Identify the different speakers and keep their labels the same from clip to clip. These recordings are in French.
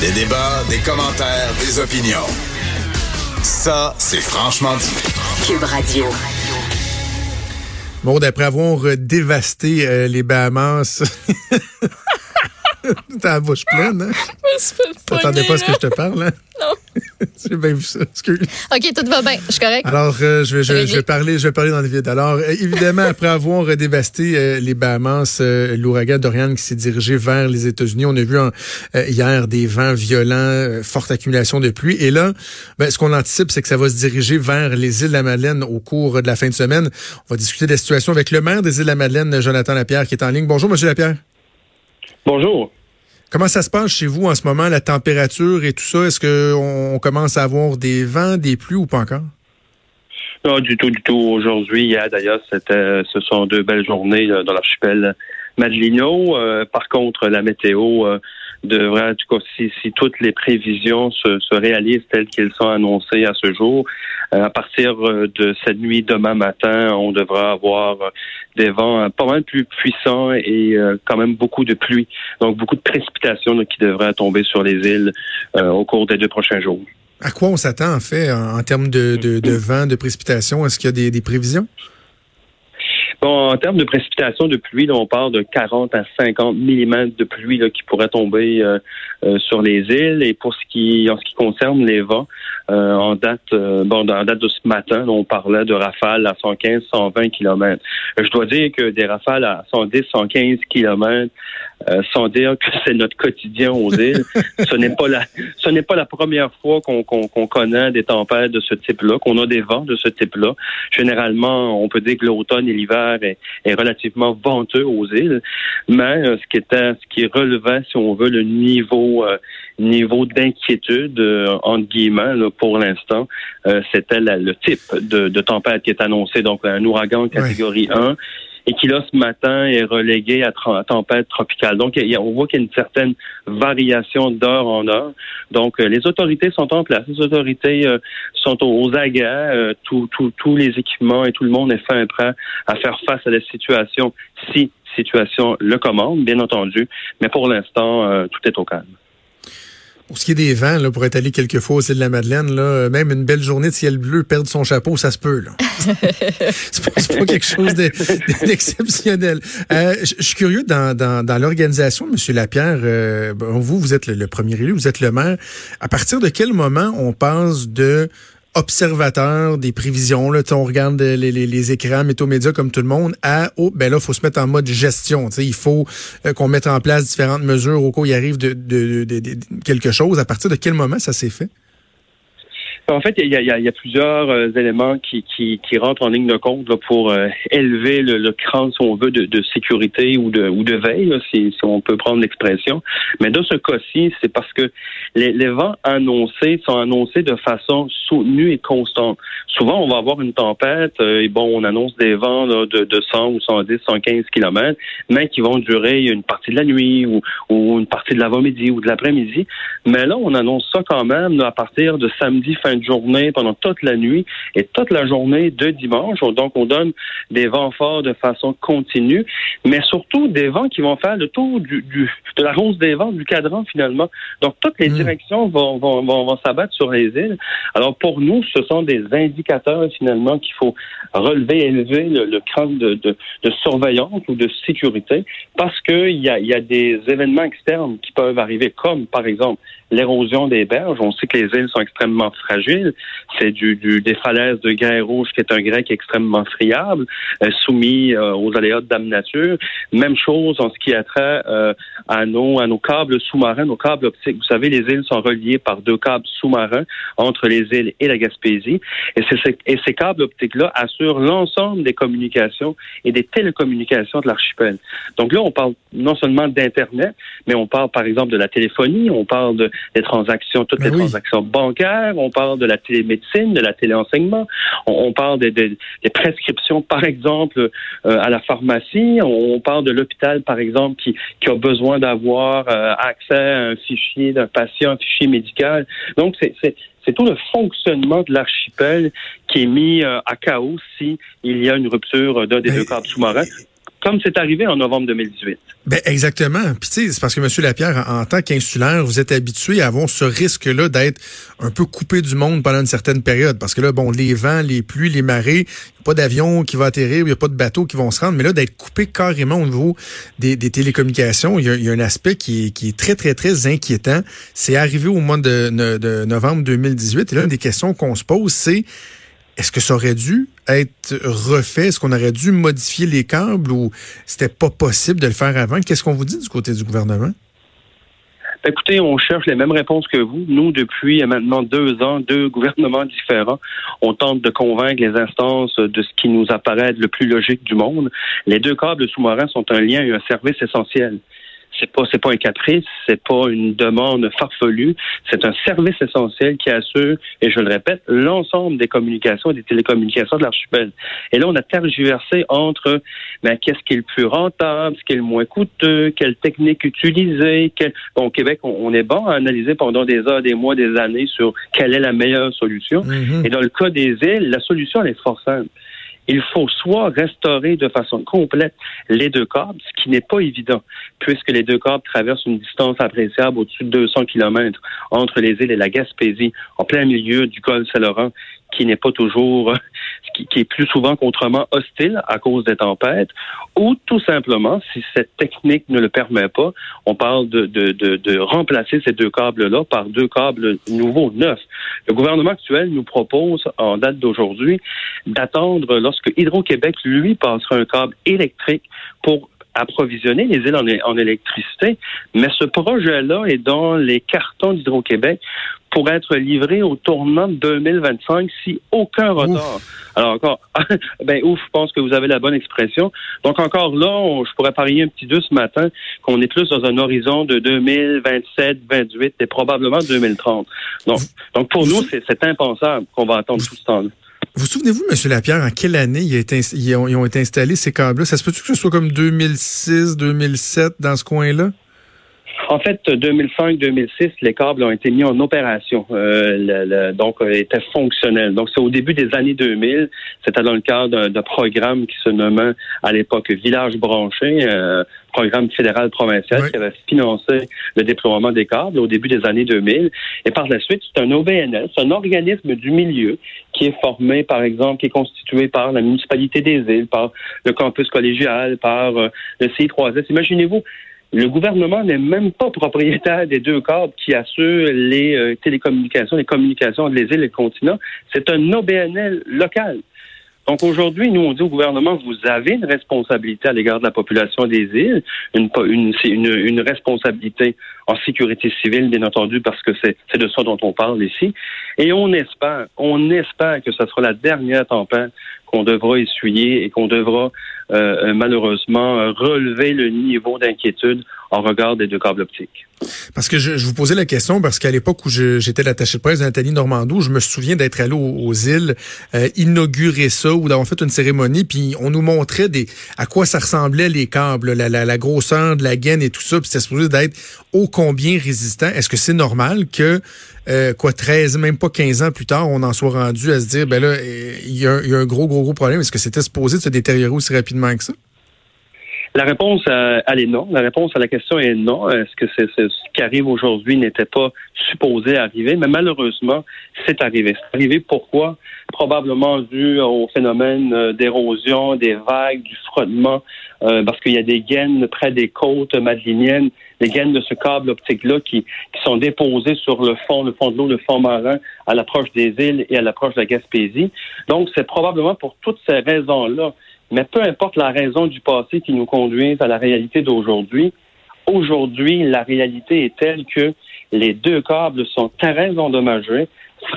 Speaker 1: Des débats, des commentaires, des opinions. Ça, c'est franchement dit.
Speaker 2: Cube Radio.
Speaker 3: Bon, d'après avoir euh, dévasté euh, les Bahamas. T'as la bouche pleine, hein? T'attendais pas à ce que je te parle, hein? J'ai bien vu ça. Excuse.
Speaker 4: OK, tout va bien. Je suis correct.
Speaker 3: Alors, euh, je, vais, je,
Speaker 4: Réglé.
Speaker 3: je vais parler, je vais parler dans le vide. Alors, euh, évidemment, après avoir dévasté euh, les Bahamas, euh, l'ouragan Dorian qui s'est dirigé vers les États-Unis, on a vu en- euh, hier des vents violents, euh, forte accumulation de pluie. Et là, ben, ce qu'on anticipe, c'est que ça va se diriger vers les îles de la Madeleine au cours de la fin de semaine. On va discuter de la situation avec le maire des îles de la Madeleine, Jonathan Lapierre, qui est en ligne. Bonjour, Monsieur Lapierre.
Speaker 5: Bonjour.
Speaker 3: Comment ça se passe chez vous en ce moment, la température et tout ça? Est-ce qu'on commence à avoir des vents, des pluies ou pas encore?
Speaker 5: Non, du tout, du tout. Aujourd'hui, hier d'ailleurs, c'était, ce sont deux belles journées là, dans l'archipel Madelino. Euh, par contre, la météo euh, devrait, en tout cas, si, toutes les prévisions se, se réalisent telles qu'elles sont annoncées à ce jour, euh, à partir euh, de cette nuit demain matin, on devra avoir euh, des vents pas mal plus puissants et quand même beaucoup de pluie. Donc, beaucoup de précipitations qui devraient tomber sur les îles au cours des deux prochains jours.
Speaker 3: À quoi on s'attend, en fait, en, en termes de, de, de vent, de précipitation? Est-ce qu'il y a des, des prévisions?
Speaker 5: Bon, en termes de précipitation de pluie, là, on parle de 40 à 50 mm de pluie là, qui pourrait tomber euh, euh, sur les îles. Et pour ce qui, en ce qui concerne les vents, euh, en date, euh, bon, en date de ce matin, on parlait de rafales à 115, 120 km. Je dois dire que des rafales à 110, 115 km, euh, sans dire que c'est notre quotidien aux îles, ce n'est pas la, ce n'est pas la première fois qu'on qu'on qu'on connaît des tempêtes de ce type-là, qu'on a des vents de ce type-là. Généralement, on peut dire que l'automne et l'hiver est, est relativement venteux aux îles, mais euh, ce qui était, ce qui relevait, si on veut, le niveau euh, niveau d'inquiétude euh, entre guillemets là, pour l'instant, euh, c'était le type de, de tempête qui est annoncé, donc un ouragan catégorie 1 et qui là ce matin est relégué à tempête tropicale. Donc y a- on voit qu'il y a une certaine variation d'heure en heure. Donc euh, les autorités sont en place, les autorités euh, sont aux, aux aguets, euh, tout- tout- tous les équipements et tout le monde est fin et prêt à faire face à la situation si situation le commande, bien entendu. Mais pour l'instant, euh, tout est au calme.
Speaker 3: Pour ce qui est des vents, là, pour être allé quelques fois aux îles de la Madeleine, là, euh, même une belle journée de ciel bleu, perdre son chapeau, ça se peut. là. c'est pas, quelque chose de- d'exceptionnel. Euh, je suis curieux dans, dans, dans l'organisation, Monsieur Lapierre. euh, vous, vous êtes le, le premier élu, vous êtes le maire. À partir de quel moment on passe de observateur des prévisions, là, on regarde les, écrans météo-médias comme tout le monde, à oh, ben là, faut se mettre en mode gestion. Il faut euh, qu'on mette en place différentes mesures au cas où il arrive de- quelque chose. À partir de quel moment ça s'est fait?
Speaker 5: En fait, il y a, plusieurs euh, éléments qui, rentrent en ligne de compte pour euh, élever le, le cran, si on veut, de, sécurité ou de, veille, si, on peut prendre l'expression. Mais dans ce cas-ci, c'est parce que les, vents annoncés sont annoncés de façon soutenue et constante. Souvent, on va avoir une tempête euh, et bon, on annonce des vents de, de 100 ou 110, 115 km, mais qui vont durer une partie de la nuit ou, ou une partie de l'avant-midi ou de l'après-midi. Mais là, on annonce ça quand même à partir de samedi fin journée pendant toute la nuit et toute la journée de dimanche. Donc, on donne des vents forts de façon continue, mais surtout des vents qui vont faire le tour du, du- de la rose des vents, du cadran finalement. Donc, toutes les
Speaker 3: Mm.
Speaker 5: directions vont, vont, vont, vont s'abattre sur les îles. Alors, pour nous, ce sont des indicateurs finalement qu'il faut relever, élever le, le cran de, de, de surveillance ou de sécurité parce qu'il y a, y a des événements externes qui peuvent arriver, comme par exemple l'érosion des berges. On sait que les îles sont extrêmement fragiles. C'est du, du, des falaises de grès rouge qui est un grec extrêmement friable, euh, soumis euh, aux aléas de dame nature. Même chose en ce qui a trait euh, à nos à nos câbles sous-marins, nos câbles optiques. Vous savez, les îles sont reliées par deux câbles sous-marins entre les îles et la Gaspésie. Et, et ces câbles optiques-là assurent l'ensemble des communications et des télécommunications de l'archipel. Donc là, on parle non seulement d'Internet, mais on parle par exemple de la téléphonie, on parle de, des transactions, toutes ben les transactions bancaires, on parle de la télémédecine, de la téléenseignement, on, on parle des, des, prescriptions, par exemple, euh, à la pharmacie, on, parle de l'hôpital, par exemple, qui, qui a besoin d'avoir euh, accès à un fichier d'un patient, un fichier médical. Donc, c'est c'est tout le fonctionnement de l'archipel qui est mis euh, à chaos si il y a une rupture d'un des deux câbles sous-marins comme c'est arrivé en novembre 2018.
Speaker 3: Ben exactement. Puis c'est parce que M. Lapierre, en, tant qu'insulaire, vous êtes habitué à avoir ce risque-là d'être un peu coupé du monde pendant une certaine période. Parce que là, bon, les vents, les pluies, les marées, il a pas d'avion qui va atterrir, il n'y a pas de bateau qui vont se rendre. Mais là, d'être coupé carrément au niveau des, télécommunications, il y, a, un aspect qui est, très, très, très inquiétant. C'est arrivé au mois de, de novembre 2018. Et là, une des questions qu'on se pose, c'est est-ce que ça aurait dû être refait? Est-ce qu'on aurait dû modifier les câbles ou c'était pas possible de le faire avant? Qu'est-ce qu'on vous dit du côté du gouvernement?
Speaker 5: Écoutez, on cherche les mêmes réponses que vous. Nous, depuis maintenant deux ans, deux gouvernements différents, on tente de convaincre les instances de ce qui nous apparaît le plus logique du monde. Les deux câbles sous-marins sont un lien et un service essentiel c'est pas c'est pas un caprice, c'est pas une demande farfelue, c'est un service essentiel qui assure, et je le répète, l'ensemble des communications et des télécommunications de l'archipel. Et là, on a tergiversé entre ben, qu'est-ce qui est le plus rentable, ce qui est le moins coûteux, quelle technique utiliser. Quel... Bon, au Québec, on, est bon à analyser pendant des heures, des mois, des années sur quelle est la meilleure solution. Mm-hmm. Et dans le cas des îles, la solution elle est fort simple il faut soit restaurer de façon complète les deux câbles, ce qui n'est pas évident, puisque les deux câbles traversent une distance appréciable au-dessus de 200 km entre les îles et la Gaspésie, en plein milieu du golfe Saint-Laurent, qui n'est pas toujours, qui, qui, est plus souvent qu'autrement hostile à cause des tempêtes, ou tout simplement, si cette technique ne le permet pas, on parle de, de, de, de remplacer ces deux câbles-là par deux câbles nouveaux, neufs. Le gouvernement actuel nous propose, en date d'aujourd'hui, d'attendre lorsque Hydro-Québec, lui, passera un câble électrique pour approvisionner les îles en, en électricité, mais ce projet-là est dans les cartons d'Hydro-Québec pour être livré au tournant de 2025 si aucun retard. Alors encore, ben ouf, je pense que vous avez la bonne expression. Donc encore là, je pourrais parier un petit deux ce matin qu'on est plus dans un horizon de 2027, 28 et probablement 2030. Donc, donc pour nous, c'est impensable qu'on va attendre tout ce temps-là.
Speaker 3: Vous souvenez-vous, M. Lapierre, en quelle année ils, ont, ils ont été installés, ces câbles-là? Ça se peut-tu que ce soit comme 2006, 2007, dans ce coin-là?
Speaker 5: En fait, 2005-2006, les câbles ont été mis en opération, euh, le, donc euh, étaient fonctionnels. Donc, c'est au début des années 2000. C'était dans le cadre d'un programme qui se nommait à l'époque Village branché, euh, programme fédéral provincial qui avait financé le déploiement des câbles au début des années 2000. Et par la suite, c'est un OBNL, c'est un organisme du milieu qui est formé, par exemple, qui est constitué par la municipalité des îles, par le campus collégial, par euh, le CI3S. Imaginez-vous, le gouvernement n'est même pas propriétaire des deux câbles qui assurent les euh, télécommunications, les communications entre les îles et le continent. C'est un OBNL local. Donc aujourd'hui, nous, on dit au gouvernement, vous avez une responsabilité à l'égard de la population des îles, une, une, une, une responsabilité en sécurité civile, bien entendu, parce que c'est de ça dont on parle ici. Et on espère, on espère que ce sera la dernière tempête qu'on devra essuyer et qu'on devra malheureusement relever le niveau d'inquiétude en regard des deux câbles optiques.
Speaker 3: Parce que je, vous posais la question parce qu'à l'époque où j'étais l'attaché de presse de Nathalie Normandou, je me souviens d'être allé aux, îles euh, inaugurer ça ou d'avoir fait une cérémonie, puis on nous montrait des à quoi ça ressemblait les câbles, la, la, la grosseur de la gaine et tout ça, puis c'était supposé d'être ô combien résistant. Est-ce que c'est normal que euh, quoi 13, même pas 15 ans plus tard, on en soit rendu à se dire ben là il y, un, y a un gros gros gros problème. Est-ce que c'était supposé de se détériorer aussi rapidement que ça?
Speaker 5: La réponse, euh, elle est non. La réponse à la question est non. Est-ce que c'est, ce qui arrive aujourd'hui n'était pas supposé arriver? Mais malheureusement, c'est arrivé. C'est arrivé pourquoi? Probablement dû au phénomène euh, d'érosion, des vagues, du frottement, euh, parce qu'il y a des gaines près des côtes madliniennes, des gaines de ce câble optique-là qui, qui sont déposées sur le fond, le fond de l'eau, le fond marin, à l'approche des îles et à l'approche de la Gaspésie. Donc, c'est probablement pour toutes ces raisons-là mais peu importe la raison du passé qui nous conduit à la réalité d'aujourd'hui, aujourd'hui, la réalité est telle que les deux câbles sont très endommagés,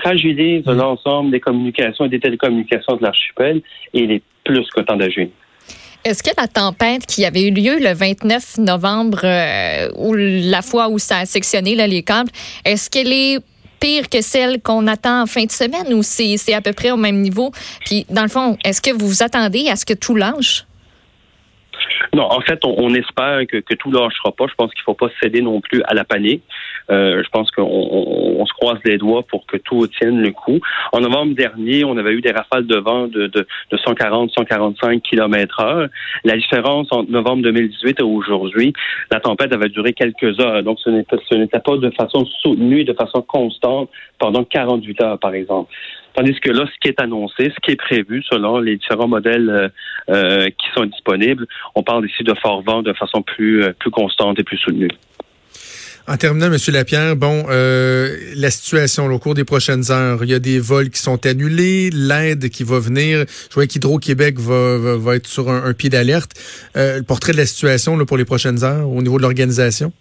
Speaker 5: fragilisent mmh. l'ensemble des communications et des télécommunications de l'archipel et il est plus que temps d'agir.
Speaker 4: Est-ce que la tempête qui avait eu lieu le 29 novembre, euh, ou la fois où ça a sectionné les câbles, est-ce qu'elle est pire que celle qu'on attend en fin de semaine ou c'est à peu près au même niveau? Puis, dans le fond, est-ce que vous vous attendez à ce que tout lâche?
Speaker 5: Non, en fait, on, espère que, que tout lâchera pas. Je pense qu'il faut pas céder non plus à la panique. Euh, je pense qu'on on, se croise les doigts pour que tout tienne le coup. En novembre dernier, on avait eu des rafales de vent de, de, de 140, 145 km heure. La différence entre novembre 2018 et aujourd'hui, la tempête avait duré quelques heures. Donc, ce n'était pas de façon soutenue, de façon constante pendant 48 heures, par exemple. Tandis que là, ce qui est annoncé, ce qui est prévu selon les différents modèles euh, euh, qui sont disponibles, on parle ici de fort vent de façon plus, plus constante et plus soutenue.
Speaker 3: En terminant, M. Lapierre, bon, la situation au cours des prochaines heures, il y a des vols qui sont annulés, l'aide qui va venir. Je vois qu'Hydro-Québec va, va, être sur un, pied d'alerte. le portrait de la situation pour les prochaines heures au niveau de l'organisation?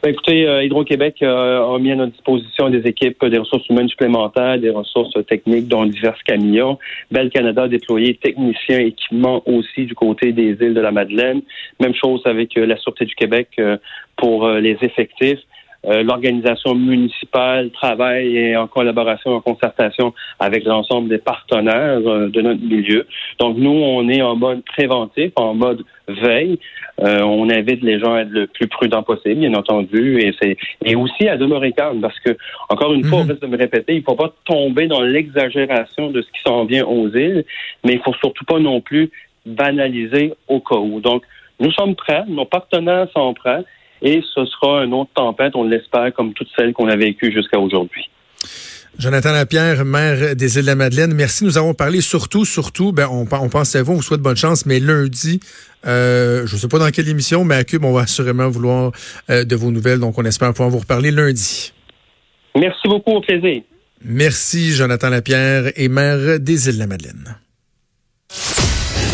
Speaker 5: Ben, écoutez, euh, Hydro-Québec euh, a mis à notre disposition des équipes, des ressources humaines supplémentaires, des ressources techniques, dont divers camions. Bel Canada a déployé techniciens, équipements aussi du côté des îles de la Madeleine. Même chose avec euh, la Sûreté du Québec pour les effectifs. Euh, l'organisation municipale travaille en collaboration, en concertation avec l'ensemble des partenaires euh, de notre milieu. Donc nous, on est en mode préventif, en mode veille. Euh, on invite les gens à être le plus prudent possible, bien entendu, et c'est et aussi à demeurer calme parce que encore une fois, on mhm. risque de me répéter, il ne faut pas tomber dans l'exagération de ce qui s'en vient aux îles, mais il faut surtout pas non plus banaliser au cas où. Donc nous sommes prêts, nos partenaires sont prêts et ce sera une autre tempête, on l'espère, comme toutes celles qu'on a vécues jusqu'à aujourd'hui.
Speaker 3: Jonathan Lapierre, maire des îles de la Madeleine, merci. Nous avons parlé surtout, surtout, ben, on, on pense à vous, on vous souhaite bonne chance, mais lundi, euh, je ne sais pas dans quelle émission, mais à Cube, on va assurément vouloir euh, de vos nouvelles, donc on espère pouvoir vous reparler lundi.
Speaker 5: Merci beaucoup, au plaisir.
Speaker 3: Merci, Jonathan Lapierre et maire des îles de la Madeleine.